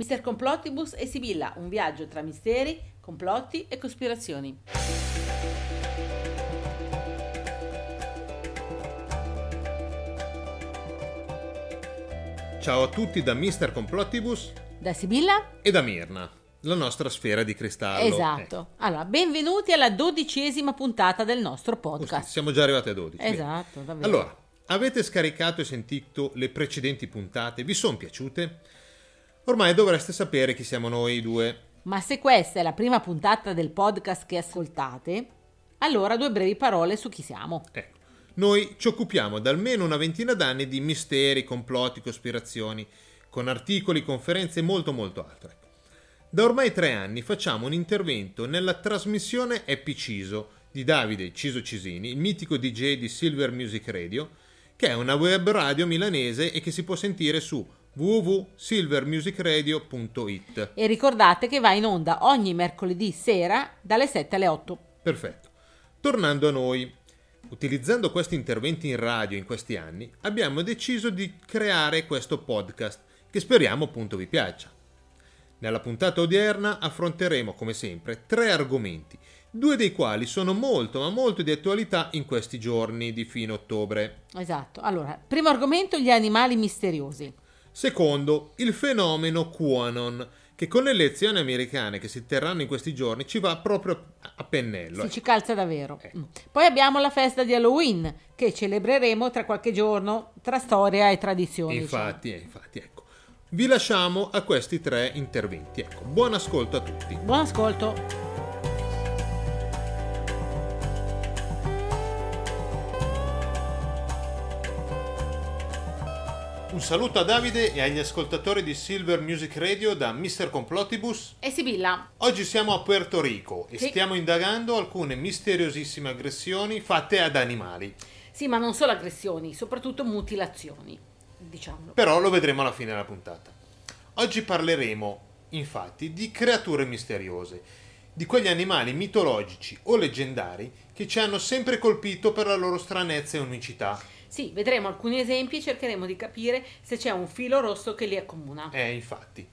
Mister Complottibus e Sibilla, un viaggio tra misteri, complotti e cospirazioni. Ciao a tutti da Mister Complottibus Da Sibilla? e da Mirna, la nostra sfera di cristallo. Esatto. Allora, benvenuti alla dodicesima puntata del nostro podcast. Siamo già arrivati a 12. bene. Esatto, davvero. Allora, avete scaricato e sentito le precedenti puntate? Vi sono piaciute? Ormai dovreste sapere chi siamo noi due. Ma se questa è la prima puntata del podcast che ascoltate, allora due brevi parole su chi siamo. Ecco, noi ci occupiamo da almeno una ventina d'anni di misteri, complotti, cospirazioni, con articoli, conferenze e molto molto altro. Ecco. Da ormai tre anni facciamo un intervento nella trasmissione Happy Ciso di Davide Ciso Cisini, il mitico DJ di Silver Music Radio, che è una web radio milanese e che si può sentire su www.silvermusicradio.it. E ricordate che va in onda ogni mercoledì sera dalle 7 alle 8. Perfetto. Tornando a noi, utilizzando questi interventi in radio in questi anni, abbiamo deciso di creare questo podcast che speriamo appunto vi piaccia. Nella puntata odierna affronteremo, come sempre, tre argomenti, due dei quali sono molto ma molto di attualità in questi giorni di fine ottobre. Esatto. Allora, primo argomento, gli animali misteriosi. Secondo, il fenomeno QAnon, che con le elezioni americane che si terranno in questi giorni ci va proprio a pennello. Si ci calza davvero. Mm. Poi abbiamo la festa di Halloween che celebreremo tra qualche giorno tra storia e tradizioni. Infatti, eh, infatti, ecco. Vi lasciamo a questi tre interventi. Ecco, buon ascolto a tutti. Buon ascolto. Un saluto a Davide e agli ascoltatori di Silver Music Radio da Mr. Complottibus. E Sibilla. Oggi siamo a Puerto Rico e Sì. stiamo indagando alcune misteriosissime aggressioni fatte ad animali. Sì, ma non solo aggressioni, soprattutto mutilazioni, diciamolo. Però lo vedremo alla fine della puntata. Oggi parleremo, infatti, di creature misteriose, di quegli animali mitologici o leggendari che ci hanno sempre colpito per la loro stranezza e unicità. Sì, vedremo alcuni esempi e cercheremo di capire se c'è un filo rosso che li accomuna. Eh, infatti.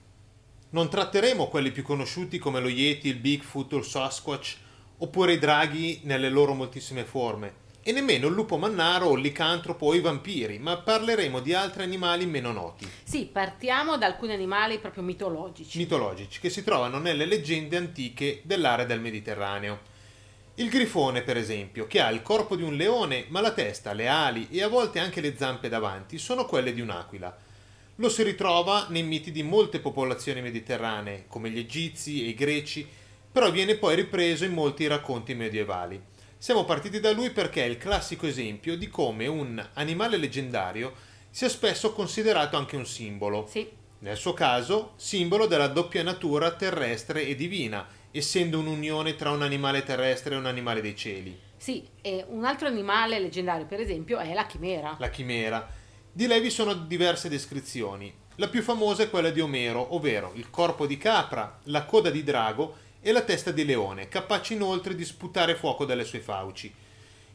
Non tratteremo quelli più conosciuti come lo Yeti, il Bigfoot o il Sasquatch, oppure i draghi nelle loro moltissime forme, e nemmeno il lupo mannaro o il licantropo o i vampiri, ma parleremo di altri animali meno noti, Sì, partiamo da alcuni animali proprio mitologici. mitologici, che si trovano nelle leggende antiche dell'area del Mediterraneo. Il grifone, per esempio, che ha il corpo di un leone, ma la testa, le ali e a volte anche le zampe davanti sono quelle di un'aquila. Lo si ritrova nei miti di molte popolazioni mediterranee, come gli egizi e i greci, però viene poi ripreso in molti racconti medievali. Siamo partiti da lui perché è il classico esempio di come un animale leggendario sia spesso considerato anche un simbolo. Sì, Nel suo caso, simbolo della doppia natura terrestre e divina, essendo un'unione tra un animale terrestre e un animale dei cieli, sì, e un altro animale leggendario, per esempio, è la chimera. la chimera. Di lei vi sono diverse descrizioni. La più famosa è quella di Omero, ovvero il corpo di capra, la coda di drago e la testa di leone, capaci inoltre di sputare fuoco dalle sue fauci.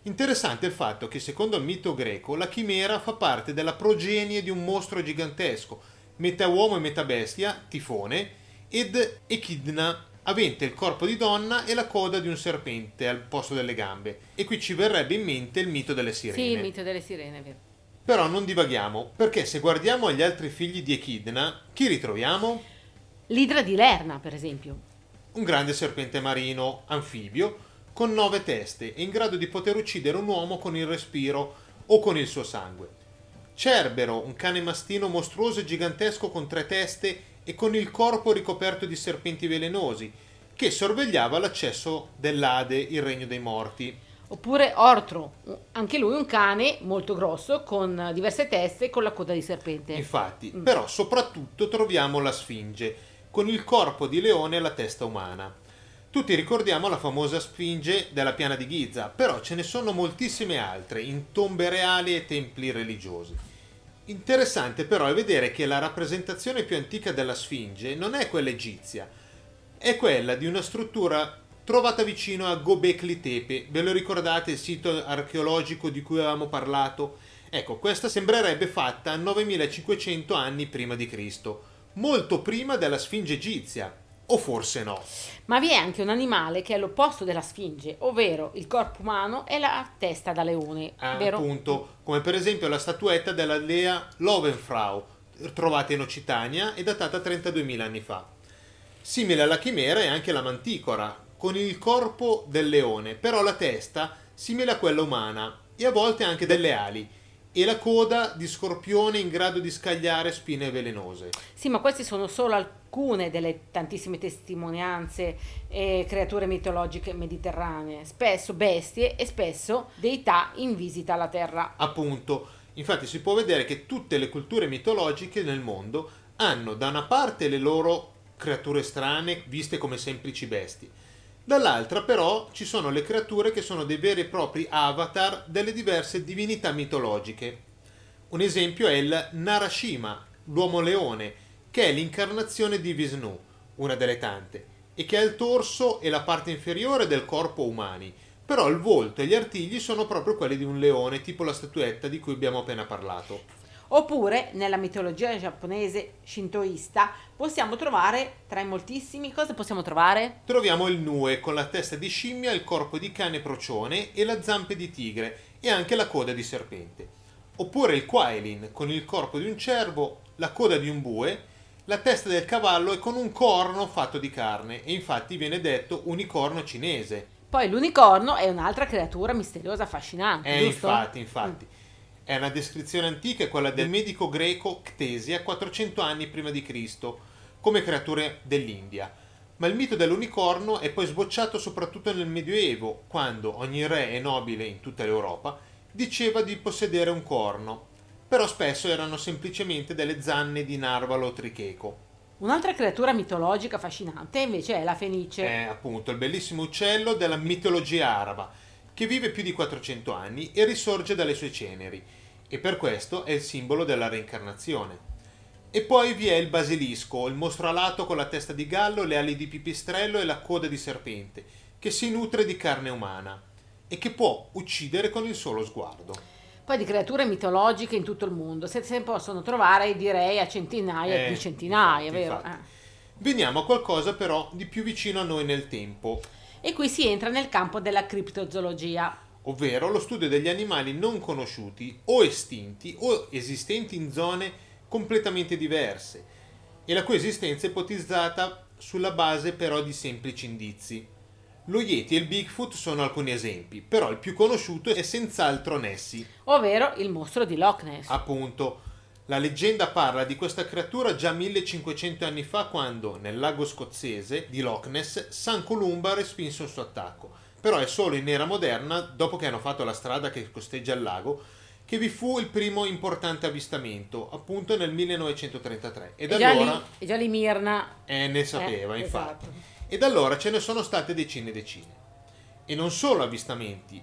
Interessante il fatto che, secondo il mito greco, la chimera fa parte della progenie di un mostro gigantesco, metà uomo e metà bestia, Tifone, ed Echidna, avente il corpo di donna e la coda di un serpente al posto delle gambe. E qui ci verrebbe in mente il mito delle sirene. Sì, il mito delle sirene, è vero. Però non divaghiamo, perché se guardiamo agli altri figli di Echidna, chi ritroviamo? L'idra di Lerna, per esempio. Un grande serpente marino, anfibio, con nove teste e in grado di poter uccidere un uomo con il respiro o con il suo sangue. Cerbero, un cane mastino mostruoso e gigantesco con tre teste e con il corpo ricoperto di serpenti velenosi, che sorvegliava l'accesso dell'Ade, il regno dei morti. Oppure Ortro, anche lui un cane molto grosso con diverse teste e con la coda di serpente. Infatti, però soprattutto troviamo la Sfinge, con il corpo di leone e la testa umana. Tutti ricordiamo la famosa Sfinge della piana di Giza, però ce ne sono moltissime altre in tombe reali e templi religiosi. Interessante però è vedere che la rappresentazione più antica della Sfinge non è quella egizia, è quella di una struttura trovata vicino a Gobekli Tepe. Ve lo ricordate il sito archeologico di cui avevamo parlato? Ecco, questa sembrerebbe fatta 9500 anni prima di Cristo, molto prima della Sfinge egizia. O forse no. Ma vi è anche un animale che è l'opposto della Sfinge, ovvero il corpo umano e la testa da leone. Ah, vero? appunto, come per esempio la statuetta della dea Lovenfrau, trovata in Occitania e datata 32.000 anni fa. Simile alla chimera è anche la manticora, con il corpo del leone, però la testa simile a quella umana e a volte anche delle ali e la coda di scorpione in grado di scagliare spine velenose. Sì, ma queste sono solo alcune delle tantissime testimonianze e creature mitologiche mediterranee, spesso bestie e spesso deità in visita alla Terra. Appunto, infatti si può vedere che tutte le culture mitologiche nel mondo hanno da una parte le loro creature strane viste come semplici bestie, dall'altra però ci sono le creature che sono dei veri e propri avatar delle diverse divinità mitologiche. Un esempio è il Narashima, l'uomo leone, che è l'incarnazione di Vishnu, una delle tante, e che ha il torso e la parte inferiore del corpo umani, però il volto e gli artigli sono proprio quelli di un leone, tipo la statuetta di cui abbiamo appena parlato. Oppure, nella mitologia giapponese shintoista, possiamo trovare, tra i moltissimi, cosa possiamo trovare? Troviamo il Nue con la testa di scimmia, il corpo di cane procione e la zampe di tigre e anche la coda di serpente. Oppure il Quailin con il corpo di un cervo, la coda di un bue, la testa del cavallo e con un corno fatto di carne e infatti viene detto unicorno cinese. Poi l'unicorno è un'altra creatura misteriosa affascinante, Eh, giusto? infatti, infatti. È una descrizione antica, è quella del medico greco Ctesia, 400 anni prima di Cristo, come creature dell'India. Ma il mito dell'unicorno è poi sbocciato soprattutto nel Medioevo, quando ogni re e nobile in tutta l'Europa diceva di possedere un corno, però spesso erano semplicemente delle zanne di narvalo o tricheco. Un'altra creatura mitologica affascinante invece è la fenice. È appunto il bellissimo uccello della mitologia araba, che vive più di 400 anni e risorge dalle sue ceneri, e per questo è il simbolo della reincarnazione. E poi vi è il basilisco, il mostro alato con la testa di gallo, le ali di pipistrello e la coda di serpente, che si nutre di carne umana e che può uccidere con il solo sguardo. Poi di creature mitologiche in tutto il mondo, se se ne possono trovare direi a centinaia Eh, di centinaia, infatti, vero? infatti. Veniamo a qualcosa però di più vicino a noi nel tempo, Eh. E qui si entra nel campo della criptozoologia. ovvero lo studio degli animali non conosciuti o estinti o esistenti in zone completamente diverse e la cui esistenza è ipotizzata sulla base però di semplici indizi. Lo Yeti e il Bigfoot sono alcuni esempi, però il più conosciuto è senz'altro Nessie. ovvero il mostro di Loch Ness. Appunto, la leggenda parla di questa creatura già 1500 anni fa quando, nel lago scozzese di Loch Ness, San Columba respinse un suo attacco. Però è solo in era moderna, dopo che hanno fatto la strada che costeggia il lago, che vi fu il primo importante avvistamento, appunto nel 1933. E E da allora lì, e già lì Mirna. eh, ne sapeva, Eh, infatti. esatto. E da allora ce ne sono state decine e decine. E non solo avvistamenti.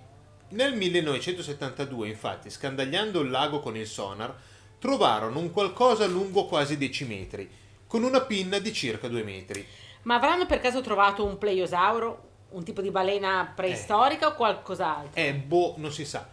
Nel 1972, infatti, scandagliando il lago con il sonar, trovarono un qualcosa lungo quasi 10 metri, con una pinna di circa 2 metri. Ma avranno per caso trovato un pleiosauro? Un tipo di balena preistorica o qualcos'altro? E boh, non si sa.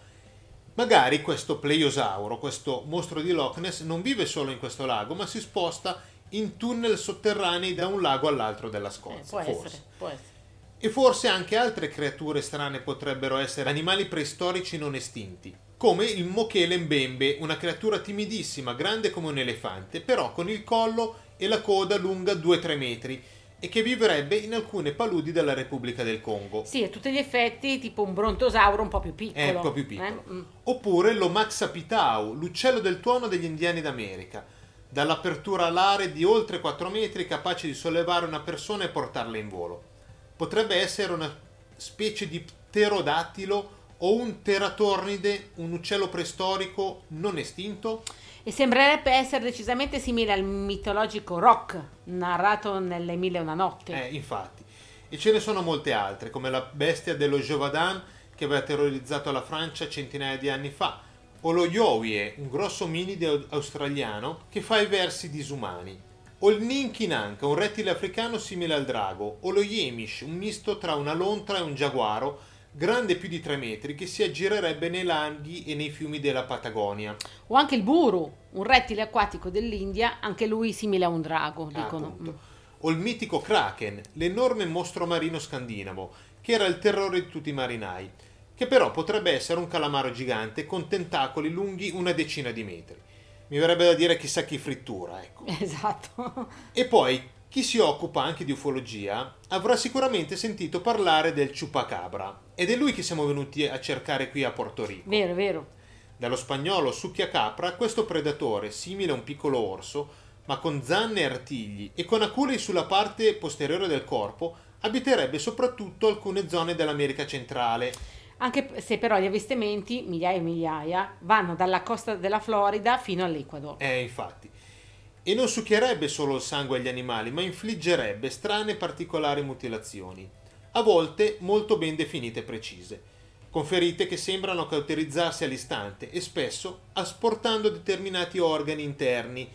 Magari questo pleiosauro, questo mostro di Loch Ness, non vive solo in questo lago, ma si sposta in tunnel sotterranei da un lago all'altro della Eh, Scozia. può forse. essere, può essere. E forse anche altre creature strane potrebbero essere animali preistorici non estinti, come il Mochele Mbembe, una creatura timidissima, grande come un elefante, però con il collo e la coda lunga 2-3 metri e che vivrebbe in alcune paludi della Repubblica del Congo. Sì, a tutti gli effetti tipo un brontosauro un po' più piccolo. È un po' più piccolo. Eh? Mm. Oppure l'Omaxapitau, l'uccello del tuono degli indiani d'America, dall'apertura alare di oltre 4 metri capace di sollevare una persona e portarla in volo. Potrebbe essere una specie di pterodattilo o un teratornide, un uccello preistorico non estinto? E sembrerebbe essere decisamente simile al mitologico Rock, narrato nelle Mille e una notte. Eh, infatti. E ce ne sono molte altre, come la bestia dello Jovadan che aveva terrorizzato la Francia centinaia di anni fa, o lo Yowie, un grosso ominide australiano che fa i versi disumani, o il Ninkinanka, un rettile africano simile al drago, o lo Yemish, un misto tra una lontra e un giaguaro, grande più di 3 metri, che si aggirerebbe nei laghi e nei fiumi della Patagonia. O anche il buru, un rettile acquatico dell'India, anche lui simile a un drago, dicono. Appunto. O il mitico Kraken, l'enorme mostro marino scandinavo, che era il terrore di tutti i marinai, che però potrebbe essere un calamaro gigante con tentacoli lunghi una decina di metri. Mi verrebbe da dire chissà chi frittura, ecco. Esatto. E poi chi si occupa anche di ufologia avrà sicuramente sentito parlare del chupacabra ed è lui che siamo venuti a cercare qui a Porto Rico. Vero, vero. Dallo spagnolo succhiacapra, questo predatore, simile a un piccolo orso, ma con zanne e artigli e con aculi sulla parte posteriore del corpo, abiterebbe soprattutto alcune zone dell'America centrale. Anche se però gli avvistamenti, migliaia e migliaia, vanno dalla costa della Florida fino all'Ecuador. Eh, infatti. E non succhierebbe solo il sangue agli animali, ma infliggerebbe strane e particolari mutilazioni, a volte molto ben definite e precise, con ferite che sembrano cauterizzarsi all'istante e spesso asportando determinati organi interni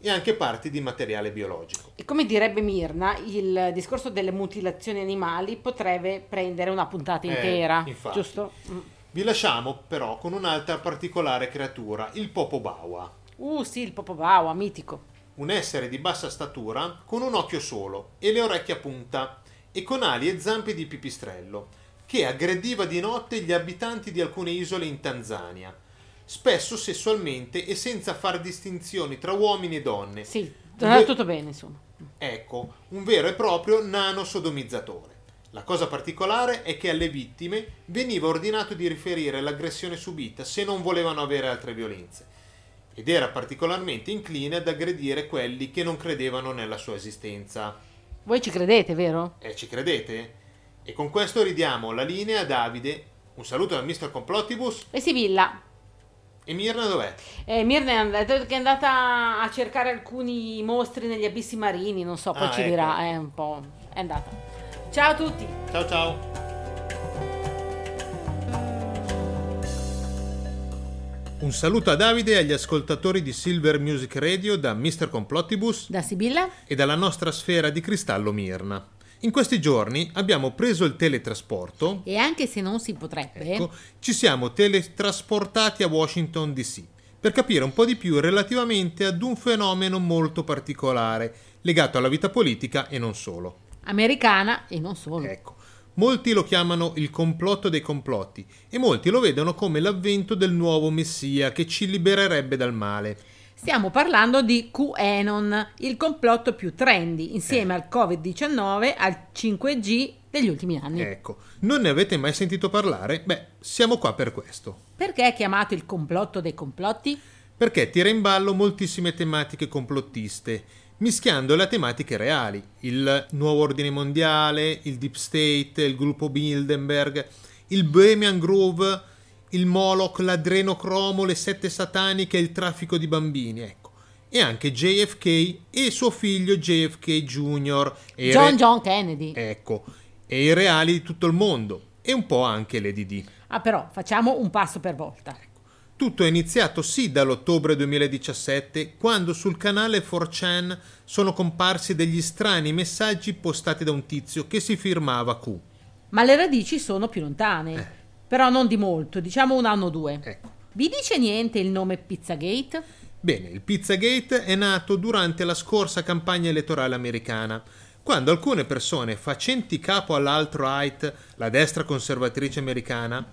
e anche parti di materiale biologico. E come direbbe Mirna, il discorso delle mutilazioni animali potrebbe prendere una puntata Eh, intera, infatti. giusto? Mm. Vi lasciamo però con un'altra particolare creatura, il Popobawa, Uh sì, il Popobawa, mitico. un essere di bassa statura con un occhio solo e le orecchie a punta e con ali e zampe di pipistrello, che aggrediva di notte gli abitanti di alcune isole in Tanzania, spesso sessualmente e senza far distinzioni tra uomini e donne. Sì, Dove- tutto bene, insomma. Ecco, un vero e proprio nano sodomizzatore. La cosa particolare è che alle vittime veniva ordinato di riferire l'aggressione subita se non volevano avere altre violenze ed era particolarmente incline ad aggredire quelli che non credevano nella sua esistenza. Voi ci credete, vero? E ci credete? E con questo ridiamo la linea a Davide. Un saluto dal Mr. Complottibus. E Sibilla, E Mirna dov'è? eh, Mirna è andata, che è andata a cercare alcuni mostri negli abissi marini, non so, poi Ah, ci ecco. dirà, è un po'... è andata. Ciao a tutti! Ciao ciao. Un saluto a Davide e agli ascoltatori di Silver Music Radio da Mr. Complottibus Da Sibilla? e dalla nostra sfera di cristallo Mirna. In questi giorni abbiamo preso il teletrasporto, E anche se non si potrebbe, ecco, ci siamo teletrasportati a Washington DC per capire un po' di più relativamente ad un fenomeno molto particolare legato alla vita politica e non solo. americana e non solo. Ecco, molti lo chiamano il complotto dei complotti e molti lo vedono come l'avvento del nuovo messia che ci libererebbe dal male. Stiamo parlando di QAnon, il complotto più trendy insieme al Covid-19 al 5G degli ultimi anni. Ecco, non ne avete mai sentito parlare? Beh, siamo qua per questo. Perché è chiamato il complotto dei complotti? Perché tira in ballo moltissime tematiche complottiste, mischiando le tematiche reali, il nuovo ordine mondiale, il deep state, il gruppo Bilderberg, il Bohemian Grove, il Moloch, l'adrenocromo, le sette sataniche e il traffico di bambini, ecco. E anche JFK e suo figlio JFK Jr. John re- John Kennedy. Ecco, e i reali di tutto il mondo, e un po' anche l'EDD. Ah però, facciamo un passo per volta. Tutto è iniziato sì dall'ottobre 2017, quando sul canale 4chan sono comparsi degli strani messaggi postati da un tizio che si firmava Q. Ma le radici sono più lontane. Eh. Però non di molto, diciamo un anno o due. Ecco. Vi dice niente il nome Pizzagate? Bene, il Pizzagate è nato durante la scorsa campagna elettorale americana, quando alcune persone facenti capo all'alt-right, la destra conservatrice americana,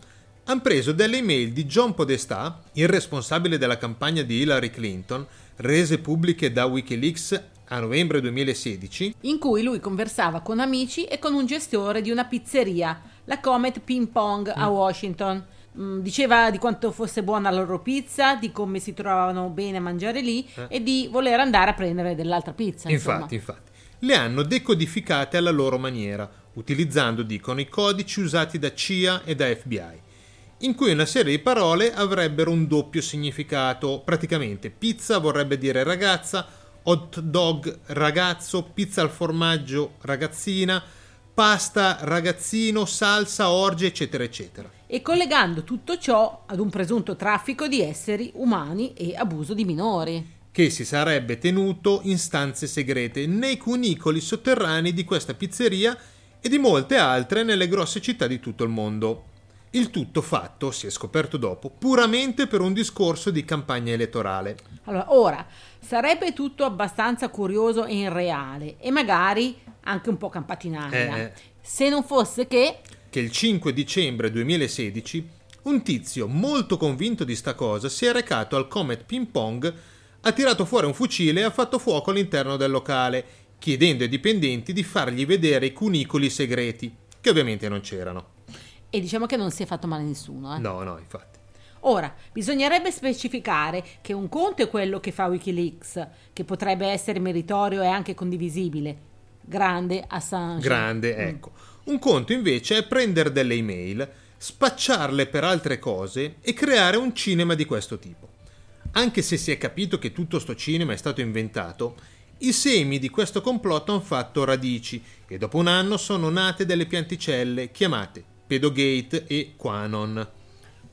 hanno preso delle email di John Podestà, il responsabile della campagna di Hillary Clinton, rese pubbliche da Wikileaks a novembre 2016, in cui lui conversava con amici e con un gestore di una pizzeria, la Comet Ping Pong a Washington. Mm, Diceva di quanto fosse buona la loro pizza, di come si trovavano bene a mangiare lì e di voler andare a prendere dell'altra pizza. insomma. Infatti, infatti, le hanno decodificate alla loro maniera, utilizzando, dicono, i codici usati da CIA e da FBI, in cui una serie di parole avrebbero un doppio significato. Praticamente, pizza vorrebbe dire ragazza, hot dog ragazzo, pizza al formaggio ragazzina, pasta ragazzino, salsa, orge, eccetera, eccetera. E collegando tutto ciò ad un presunto traffico di esseri umani e abuso di minori. che si sarebbe tenuto in stanze segrete nei cunicoli sotterranei di questa pizzeria e di molte altre nelle grosse città di tutto il mondo. Il tutto fatto, si è scoperto dopo, puramente per un discorso di campagna elettorale. Allora, ora, sarebbe tutto abbastanza curioso e irreale e magari anche un po' campatinaria. Eh. Se non fosse che... Che il 5 dicembre 2016 un tizio molto convinto di sta cosa si è recato al Comet Ping Pong, ha tirato fuori un fucile e ha fatto fuoco all'interno del locale, chiedendo ai dipendenti di fargli vedere i cunicoli segreti, che ovviamente non c'erano. E diciamo che non si è fatto male a nessuno. Eh? No, no, infatti. Ora, bisognerebbe specificare che un conto è quello che fa Wikileaks, che potrebbe essere meritorio e anche condivisibile. Grande Assange. Grande, mm. ecco. Un conto invece è prendere delle email, spacciarle per altre cose e creare un cinema di questo tipo. Anche se si è capito che tutto sto cinema è stato inventato, i semi di questo complotto hanno fatto radici e dopo un anno sono nate delle pianticelle chiamate Pedogate e Quanon.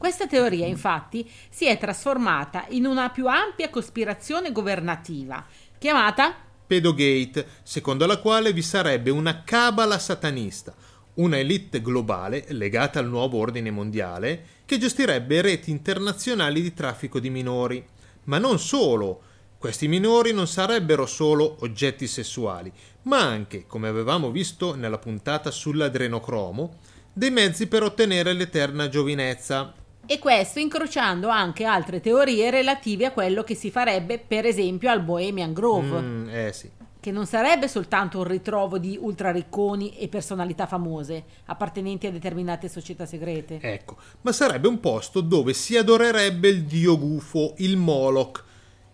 Questa teoria, infatti, si è trasformata in una più ampia cospirazione governativa, chiamata Pedogate, secondo la quale vi sarebbe una cabala satanista, una elite globale legata al nuovo ordine mondiale che gestirebbe reti internazionali di traffico di minori. Ma non solo, questi minori non sarebbero solo oggetti sessuali, ma anche, come avevamo visto nella puntata sull'adrenocromo, dei mezzi per ottenere l'eterna giovinezza. E questo incrociando anche altre teorie relative a quello che si farebbe, per esempio, al Bohemian Grove. Mm, eh sì. Che non sarebbe soltanto un ritrovo di ultraricconi e personalità famose, appartenenti a determinate società segrete. Ecco, ma sarebbe un posto dove si adorerebbe il dio gufo, il Moloch,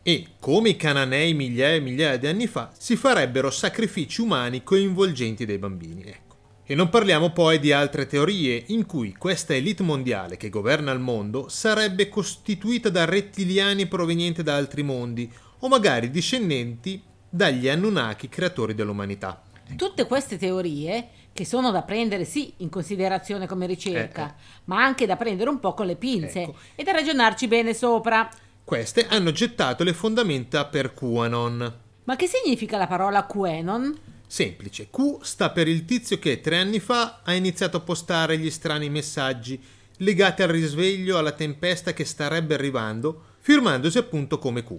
e, come i cananei migliaia e migliaia di anni fa, si farebbero sacrifici umani coinvolgenti dei bambini. Ecco. E non parliamo poi di altre teorie in cui questa elite mondiale che governa il mondo sarebbe costituita da rettiliani provenienti da altri mondi o magari discendenti dagli Anunnaki creatori dell'umanità. Tutte queste teorie, che sono da prendere sì in considerazione come ricerca, eh. ma anche da prendere un po' con le pinze ecco. e da ragionarci bene sopra. Queste hanno gettato le fondamenta per QAnon. Ma che significa la parola QAnon? Semplice, Q sta per il tizio che tre anni fa ha iniziato a postare gli strani messaggi legati al risveglio, alla tempesta che starebbe arrivando, firmandosi appunto come Q.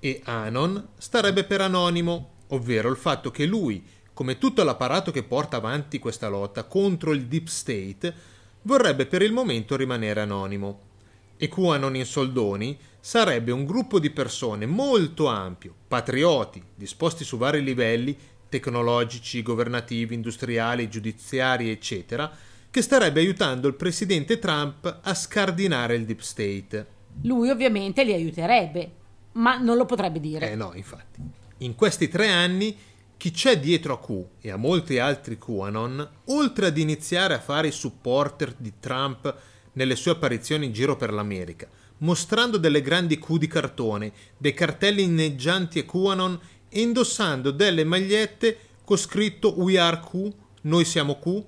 E Anon starebbe per anonimo, ovvero il fatto che lui, come tutto l'apparato che porta avanti questa lotta contro il Deep State, vorrebbe per il momento rimanere anonimo. E QAnon in soldoni sarebbe un gruppo di persone molto ampio, patrioti, disposti su vari livelli tecnologici, governativi, industriali, giudiziari, eccetera, che starebbe aiutando il presidente Trump a scardinare il deep state. Lui ovviamente li aiuterebbe, ma non lo potrebbe dire. Eh no, infatti. In questi tre anni chi c'è dietro a Q e a molti altri QAnon, oltre ad iniziare a fare i supporter di Trump nelle sue apparizioni in giro per l'America, mostrando delle grandi Q di cartone, dei cartelli inneggianti a QAnon indossando delle magliette con scritto We are Q, noi siamo Q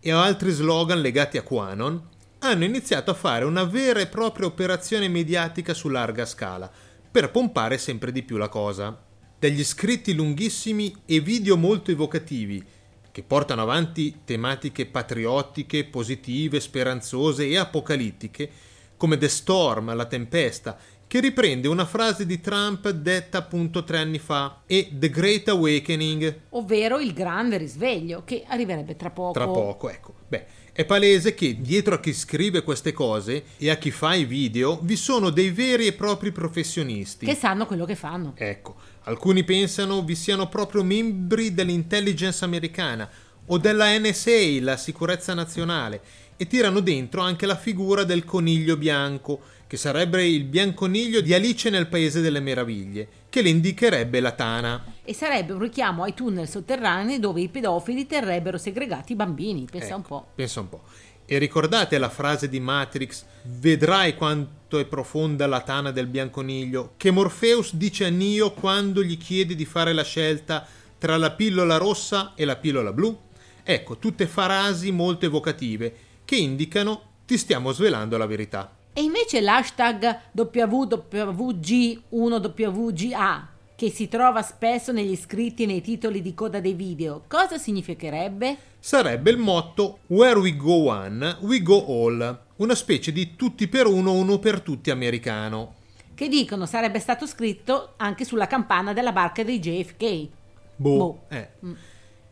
e altri slogan legati a Quanon, hanno iniziato a fare una vera e propria operazione mediatica su larga scala per pompare sempre di più la cosa. Degli scritti lunghissimi e video molto evocativi che portano avanti tematiche patriottiche, positive, speranzose e apocalittiche, come The Storm, la tempesta, che riprende una frase di Trump detta appunto tre anni fa, e The Great Awakening. Ovvero il grande risveglio, che arriverebbe tra poco. Tra poco, ecco. Beh, è palese che dietro a chi scrive queste cose e a chi fa i video vi sono dei veri e propri professionisti. Che sanno quello che fanno. Ecco, alcuni pensano vi siano proprio membri dell'intelligence americana o della NSA, la sicurezza nazionale, e tirano dentro anche la figura del coniglio bianco, che sarebbe il bianconiglio di Alice nel Paese delle Meraviglie, che le indicherebbe la tana. E sarebbe un richiamo ai tunnel sotterranei dove i pedofili terrebbero segregati i bambini, pensa ecco, un po'. Pensa un po'. E ricordate la frase di Matrix, vedrai quanto è profonda la tana del bianconiglio, che Morpheus dice a Neo quando gli chiede di fare la scelta tra la pillola rossa e la pillola blu? Ecco, tutte frasi molto evocative che indicano ti stiamo svelando la verità. E invece l'hashtag WWG1WGA, che si trova spesso negli scritti e nei titoli di coda dei video, cosa significherebbe? Sarebbe il motto Where we go one, we go all, una specie di tutti per uno, uno per tutti americano. Che dicono sarebbe stato scritto anche sulla campana della barca dei JFK. Boh. Boh. Eh.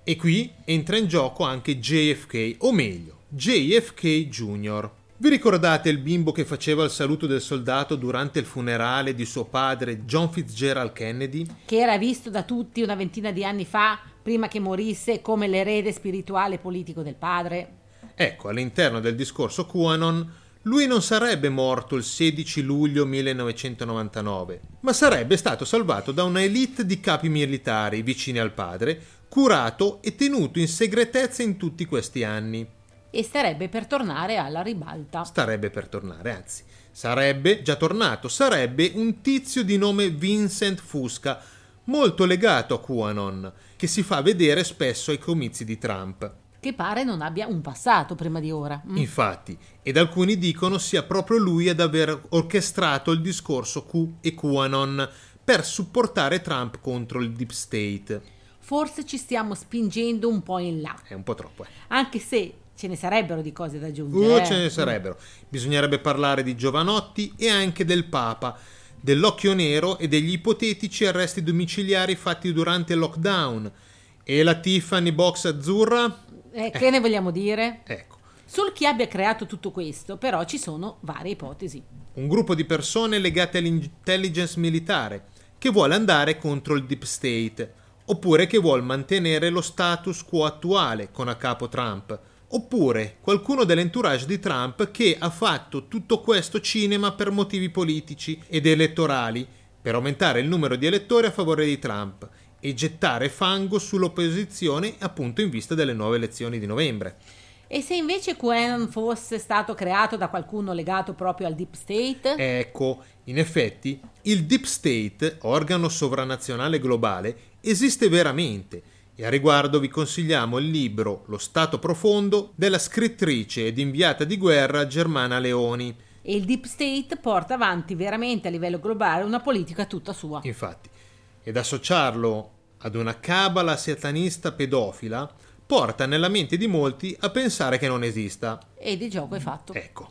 E qui entra in gioco anche JFK, o meglio, JFK Jr. Vi ricordate il bimbo che faceva il saluto del soldato durante il funerale di suo padre John Fitzgerald Kennedy? Che era visto da tutti una ventina di anni fa, prima che morisse, come l'erede spirituale e politico del padre. Ecco, all'interno del discorso QAnon, lui non sarebbe morto il 16 luglio 1999, ma sarebbe stato salvato da una elite di capi militari vicini al padre, curato e tenuto in segretezza in tutti questi anni. E starebbe per tornare alla ribalta. Starebbe per tornare, anzi, sarebbe già tornato, sarebbe un tizio di nome Vincent Fusca, molto legato a QAnon, che si fa vedere spesso ai comizi di Trump. Che pare non abbia un passato prima di ora. Mm. Infatti, ed alcuni dicono sia proprio lui ad aver orchestrato il discorso Q e QAnon per supportare Trump contro il Deep State. Forse ci stiamo spingendo un po' in là, È un po' troppo, eh. anche se ce ne sarebbero di cose da aggiungere. Eh. ce ne sarebbero. Bisognerebbe parlare di Giovanotti e anche del Papa, dell'occhio nero e degli ipotetici arresti domiciliari fatti durante il lockdown. E la Tiffany Box azzurra? Eh, che ne vogliamo dire? Ecco. Sul chi abbia creato tutto questo, però, ci sono varie ipotesi. un gruppo di persone legate all'intelligence militare che vuole andare contro il deep state, oppure che vuole mantenere lo status quo attuale con a capo Trump, oppure qualcuno dell'entourage di Trump che ha fatto tutto questo cinema per motivi politici ed elettorali, per aumentare il numero di elettori a favore di Trump e gettare fango sull'opposizione appunto in vista delle nuove elezioni di novembre. E se invece QAnon fosse stato creato da qualcuno legato proprio al Deep State? Ecco, in effetti, il Deep State, organo sovranazionale globale, esiste veramente e a riguardo vi consigliamo il libro Lo Stato Profondo della scrittrice ed inviata di guerra Germana Leoni. E il Deep State porta avanti veramente a livello globale una politica tutta sua. Infatti, ed associarlo ad una cabala satanista pedofila porta nella mente di molti a pensare che non esista. E di gioco è fatto. Ecco,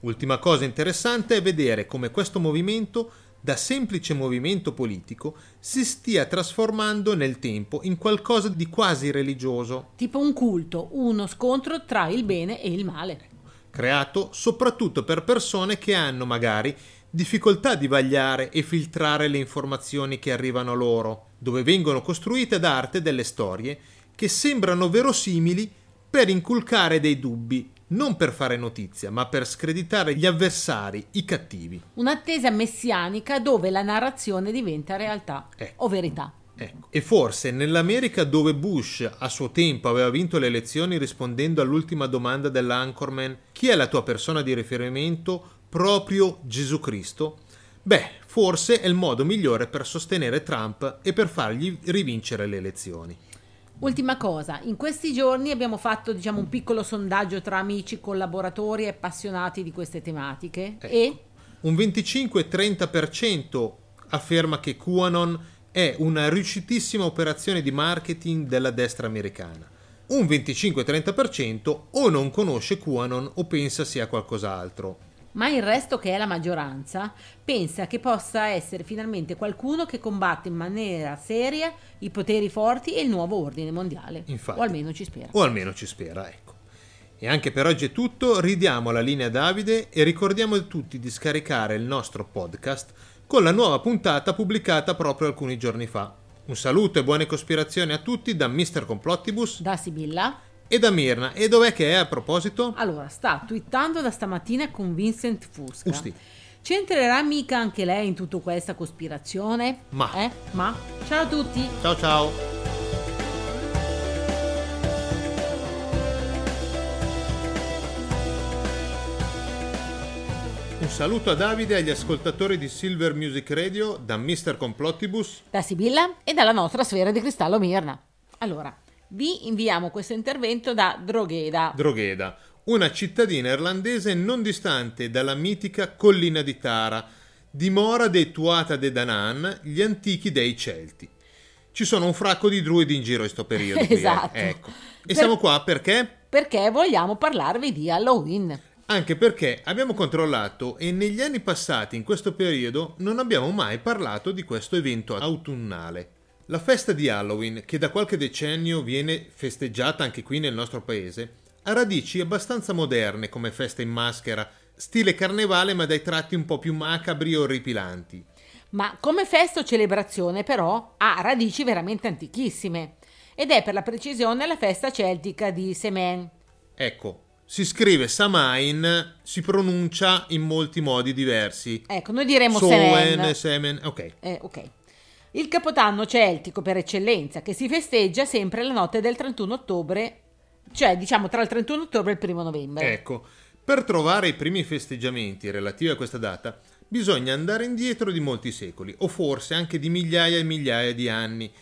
ultima cosa interessante è vedere come questo movimento, da semplice movimento politico, si stia trasformando nel tempo in qualcosa di quasi religioso, Tipo un culto, uno scontro tra il bene e il male. creato soprattutto per persone che hanno magari difficoltà di vagliare e filtrare le informazioni che arrivano a loro, dove vengono costruite ad arte delle storie che sembrano verosimili per inculcare dei dubbi, non per fare notizia, ma per screditare gli avversari, i cattivi. Un'attesa messianica dove la narrazione diventa realtà Ecco. o verità. Ecco. E forse nell'America dove Bush a suo tempo aveva vinto le elezioni rispondendo all'ultima domanda dell'Anchorman chi è la tua persona di riferimento? Proprio Gesù Cristo? Beh, forse è il modo migliore per sostenere Trump e per fargli rivincere le elezioni. Ultima cosa, in questi giorni abbiamo fatto diciamo un piccolo sondaggio tra amici, collaboratori e appassionati di queste tematiche Ecco. e Un 25-30% afferma che QAnon è una riuscitissima operazione di marketing della destra americana. Un 25-30% o non conosce QAnon o pensa sia qualcos'altro. Ma il resto che è la maggioranza pensa che possa essere finalmente qualcuno che combatte in maniera seria i poteri forti e il nuovo ordine mondiale. Infatti. O almeno ci spera. O almeno ci spera, ecco. E anche per oggi è tutto, ridiamo la linea a Davide e ricordiamo a tutti di scaricare il nostro podcast con la nuova puntata pubblicata proprio alcuni giorni fa. Un saluto e buone cospirazioni a tutti da Mr. Complottibus Da Sibilla. E da Mirna. E dov'è che è a proposito? Allora, sta twittando da stamattina con Vincent Fusca. Usti. Ci entrerà mica anche lei in tutta questa cospirazione? Ma. Eh? Ma? Ciao a tutti! Ciao ciao! Un saluto a Davide e agli ascoltatori di Silver Music Radio da Mr. Complottibus. Da Sibilla e dalla nostra sfera di cristallo Mirna. Allora, vi inviamo questo intervento da Drogheda. Drogheda, una cittadina irlandese non distante dalla mitica collina di Tara, dimora dei Tuata de Danann, gli antichi dei Celti. Ci sono un fracco di druidi in giro in questo periodo. qui, eh. Esatto. Ecco. E Per- siamo qua perché? Perché vogliamo parlarvi di Halloween. Anche perché abbiamo controllato e negli anni passati in questo periodo non abbiamo mai parlato di questo evento autunnale. La festa di Halloween, che da qualche decennio viene festeggiata anche qui nel nostro paese, ha radici abbastanza moderne come festa in maschera, stile carnevale ma dai tratti un po' più macabri e orripilanti. Ma come festa o celebrazione, però, ha radici veramente antichissime. Ed è per la precisione la festa celtica di Semen. Ecco, si scrive Samain, si pronuncia in molti modi diversi. Ecco, noi diremo Sowen, Semen. Semen, ok. Eh, ok. Il capodanno celtico per eccellenza, che si festeggia sempre la notte del 31 ottobre, cioè diciamo tra il 31 ottobre e il 1 novembre. Ecco, per trovare i primi festeggiamenti relativi a questa data bisogna andare indietro di molti secoli, o forse anche di migliaia e migliaia di anni,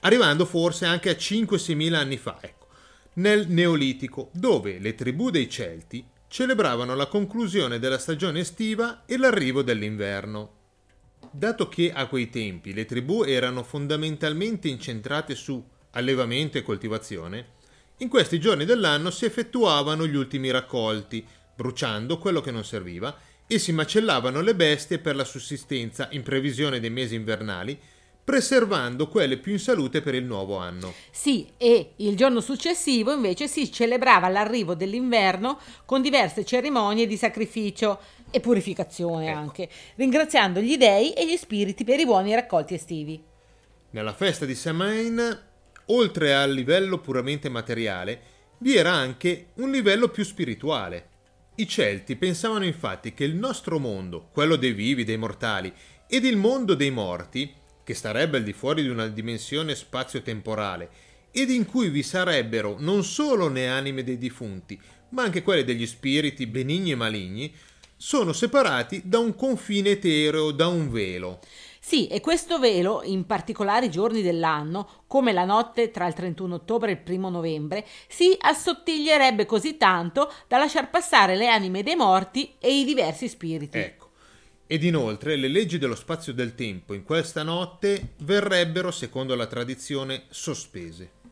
arrivando forse anche a 5-6 mila anni fa, ecco, nel Neolitico, dove le tribù dei Celti celebravano la conclusione della stagione estiva e l'arrivo dell'inverno. Dato che a quei tempi le tribù erano fondamentalmente incentrate su allevamento e coltivazione, in questi giorni dell'anno si effettuavano gli ultimi raccolti, bruciando quello che non serviva, e si macellavano le bestie per la sussistenza in previsione dei mesi invernali, preservando quelle più in salute per il nuovo anno. Sì, e il giorno successivo invece si celebrava l'arrivo dell'inverno con diverse cerimonie di sacrificio e purificazione Ecco. anche, ringraziando gli dei e gli spiriti per i buoni raccolti estivi. Nella festa di Samain, oltre al livello puramente materiale, vi era anche un livello più spirituale. I Celti pensavano infatti che il nostro mondo, quello dei vivi, dei mortali, ed il mondo dei morti, che starebbe al di fuori di una dimensione spazio-temporale, ed in cui vi sarebbero non solo le anime dei defunti, ma anche quelle degli spiriti benigni e maligni, sono separati da un confine etereo, da un velo. Sì, e questo velo, in particolari giorni dell'anno, come la notte tra il 31 ottobre e il 1 novembre, si assottiglierebbe così tanto da lasciar passare le anime dei morti e i diversi spiriti. Ecco. Ed inoltre le leggi dello spazio e del tempo in questa notte verrebbero, secondo la tradizione, sospese.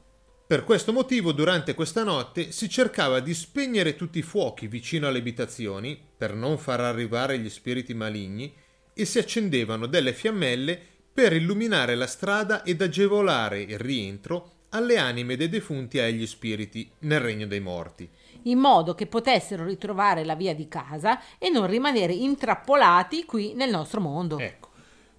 Per questo motivo, durante questa notte si cercava di spegnere tutti i fuochi vicino alle abitazioni, per non far arrivare gli spiriti maligni, e si accendevano delle fiammelle per illuminare la strada ed agevolare il rientro alle anime dei defunti e agli spiriti nel regno dei morti. in modo che potessero ritrovare la via di casa e non rimanere intrappolati qui nel nostro mondo. Ecco,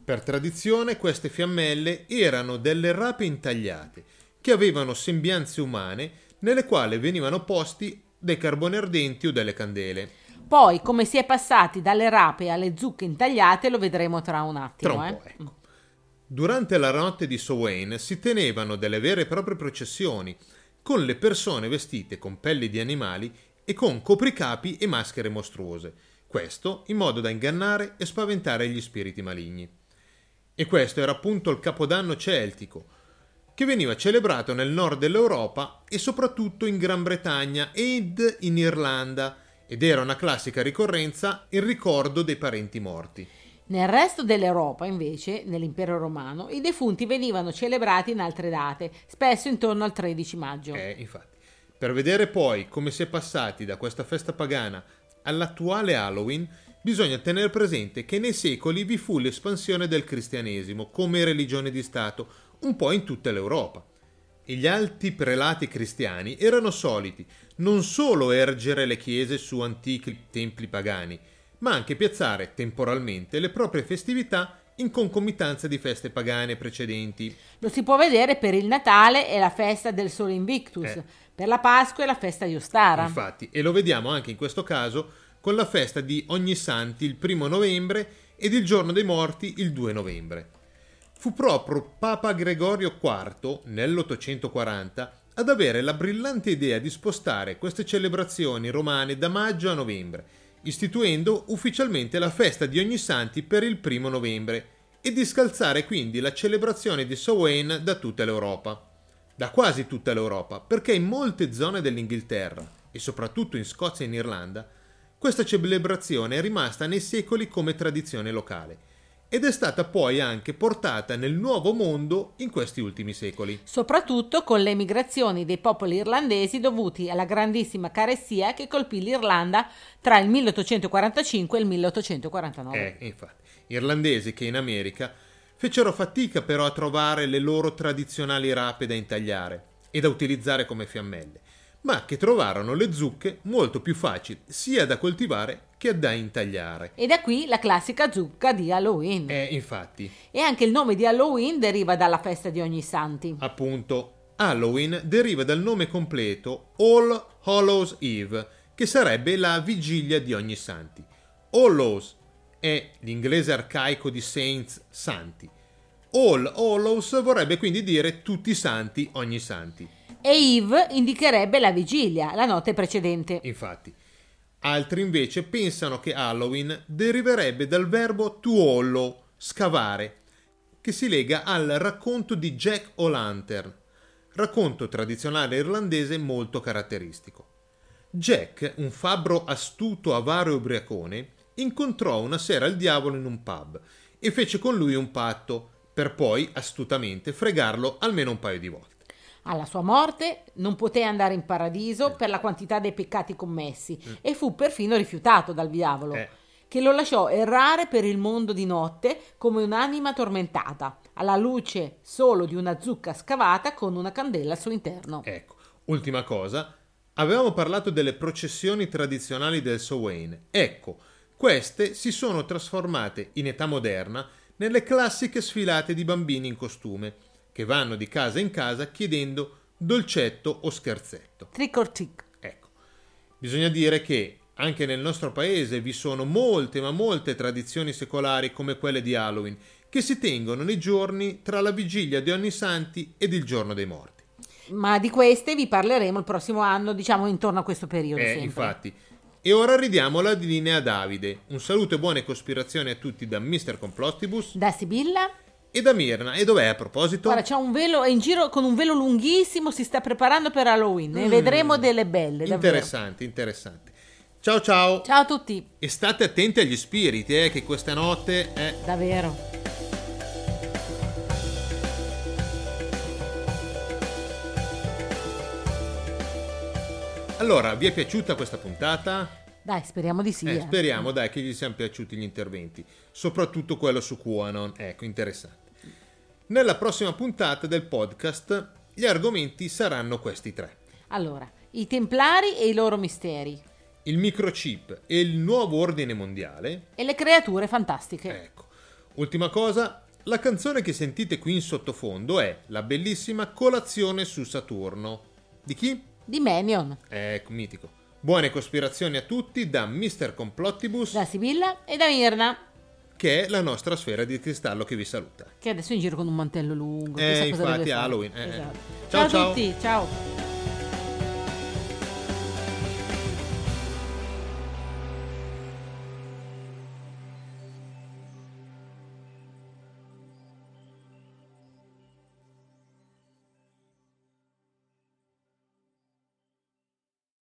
per tradizione queste fiammelle erano delle rape intagliate che avevano sembianze umane nelle quali venivano posti dei carboni ardenti o delle candele. Poi, come si è passati dalle rape alle zucche intagliate, lo vedremo tra un attimo. Tra un eh. ecco. Durante la notte di Sowain si tenevano delle vere e proprie processioni con le persone vestite con pelli di animali e con copricapi e maschere mostruose. Questo in modo da ingannare e spaventare gli spiriti maligni. E questo era appunto il capodanno celtico, che veniva celebrato nel nord dell'Europa e soprattutto in Gran Bretagna ed in Irlanda, ed era una classica ricorrenza in ricordo dei parenti morti. Nel resto dell'Europa, invece, nell'impero romano, i defunti venivano celebrati in altre date, spesso intorno al 13 maggio. Eh, infatti. Per vedere poi come si è passati da questa festa pagana all'attuale Halloween, bisogna tenere presente che nei secoli vi fu l'espansione del cristianesimo come religione di Stato un po' in tutta l'Europa. E gli alti prelati cristiani erano soliti non solo ergere le chiese su antichi templi pagani, ma anche piazzare temporalmente le proprie festività in concomitanza di feste pagane precedenti. Lo si può vedere per il Natale e la festa del Sole Invictus, Eh. per la Pasqua e la festa di Ostara. Infatti, e lo vediamo anche in questo caso con la festa di Ogni Santi il primo novembre ed il giorno dei morti il 2 novembre. Fu proprio Papa Gregorio IV, nell'840, ad avere la brillante idea di spostare queste celebrazioni romane da maggio a novembre, istituendo ufficialmente la festa di Ogni Santi per il primo novembre e di scalzare quindi la celebrazione di Samhain da tutta l'Europa. Da quasi tutta l'Europa, perché in molte zone dell'Inghilterra e soprattutto in Scozia e in Irlanda, questa celebrazione è rimasta nei secoli come tradizione locale ed è stata poi anche portata nel nuovo mondo in questi ultimi secoli. Soprattutto con le migrazioni dei popoli irlandesi dovuti alla grandissima carestia che colpì l'Irlanda tra il 1845 e il 1849. Eh, infatti, irlandesi che in America fecero fatica però a trovare le loro tradizionali rape da intagliare e da utilizzare come fiammelle ma che trovarono le zucche molto più facili sia da coltivare che da intagliare. E da qui la classica zucca di Halloween. Eh, infatti. E anche il nome di Halloween deriva dalla festa di ogni santi. Appunto, Halloween deriva dal nome completo All Hallows Eve, che sarebbe la vigilia di ogni santi. Hallows è l'inglese arcaico di Saints, santi. All Hallows vorrebbe quindi dire tutti i santi, ogni santi e Eve indicherebbe la vigilia, la notte precedente. Infatti. Altri invece pensano che Halloween deriverebbe dal verbo to scavare, che si lega al racconto di Jack O'Lantern, racconto tradizionale irlandese molto caratteristico. Jack, un fabbro astuto, avaro e ubriacone, incontrò una sera il diavolo in un pub e fece con lui un patto, per poi astutamente fregarlo almeno un paio di volte. Alla sua morte non poté andare in paradiso eh. per la quantità dei peccati commessi mm. e fu perfino rifiutato dal diavolo, eh. che lo lasciò errare per il mondo di notte come un'anima tormentata, alla luce solo di una zucca scavata con una candela al suo interno. Ecco, ultima cosa, avevamo parlato delle processioni tradizionali del Samhain. Ecco, queste si sono trasformate in età moderna nelle classiche sfilate di bambini in costume che vanno di casa in casa chiedendo dolcetto o scherzetto. Trick or trick. Ecco, bisogna dire che anche nel nostro paese vi sono molte ma molte tradizioni secolari come quelle di Halloween che si tengono nei giorni tra la vigilia di Ogni Santi ed il giorno dei morti. Ma di queste vi parleremo il prossimo anno, diciamo intorno a questo periodo. Eh, sempre. infatti. E ora ridiamo la linea a Davide. Un saluto e buone cospirazioni a tutti da Mr. Complostibus. Da Sibilla e da Mirna. E dov'è a proposito? Guarda, c'è un velo, è in giro con un velo lunghissimo, si sta preparando per Halloween. Ne mm, vedremo delle belle. Interessante, interessante. Ciao ciao. Ciao a tutti. E state attenti agli spiriti, eh, che questa notte è... Davvero. Allora, vi è piaciuta questa puntata? Dai, speriamo di sì. Eh, eh. Speriamo, dai, che gli siano piaciuti gli interventi. Soprattutto quello su QAnon. Ecco, interessante. Nella prossima puntata del podcast gli argomenti saranno questi tre. Allora, i Templari e i loro misteri. Il microchip e il nuovo ordine mondiale. E le creature fantastiche. Ecco. Ultima cosa, la canzone che sentite qui in sottofondo è la bellissima Colazione su Saturno. Di chi? Di Menion. Ecco, mitico. Buone cospirazioni a tutti da Mr. Complottibus, da Sibilla e da Mirna, che è la nostra sfera di cristallo che vi saluta. Che adesso è in giro con un mantello lungo. Eh, infatti Halloween. Eh, esatto. Ciao, ciao a tutti, ciao.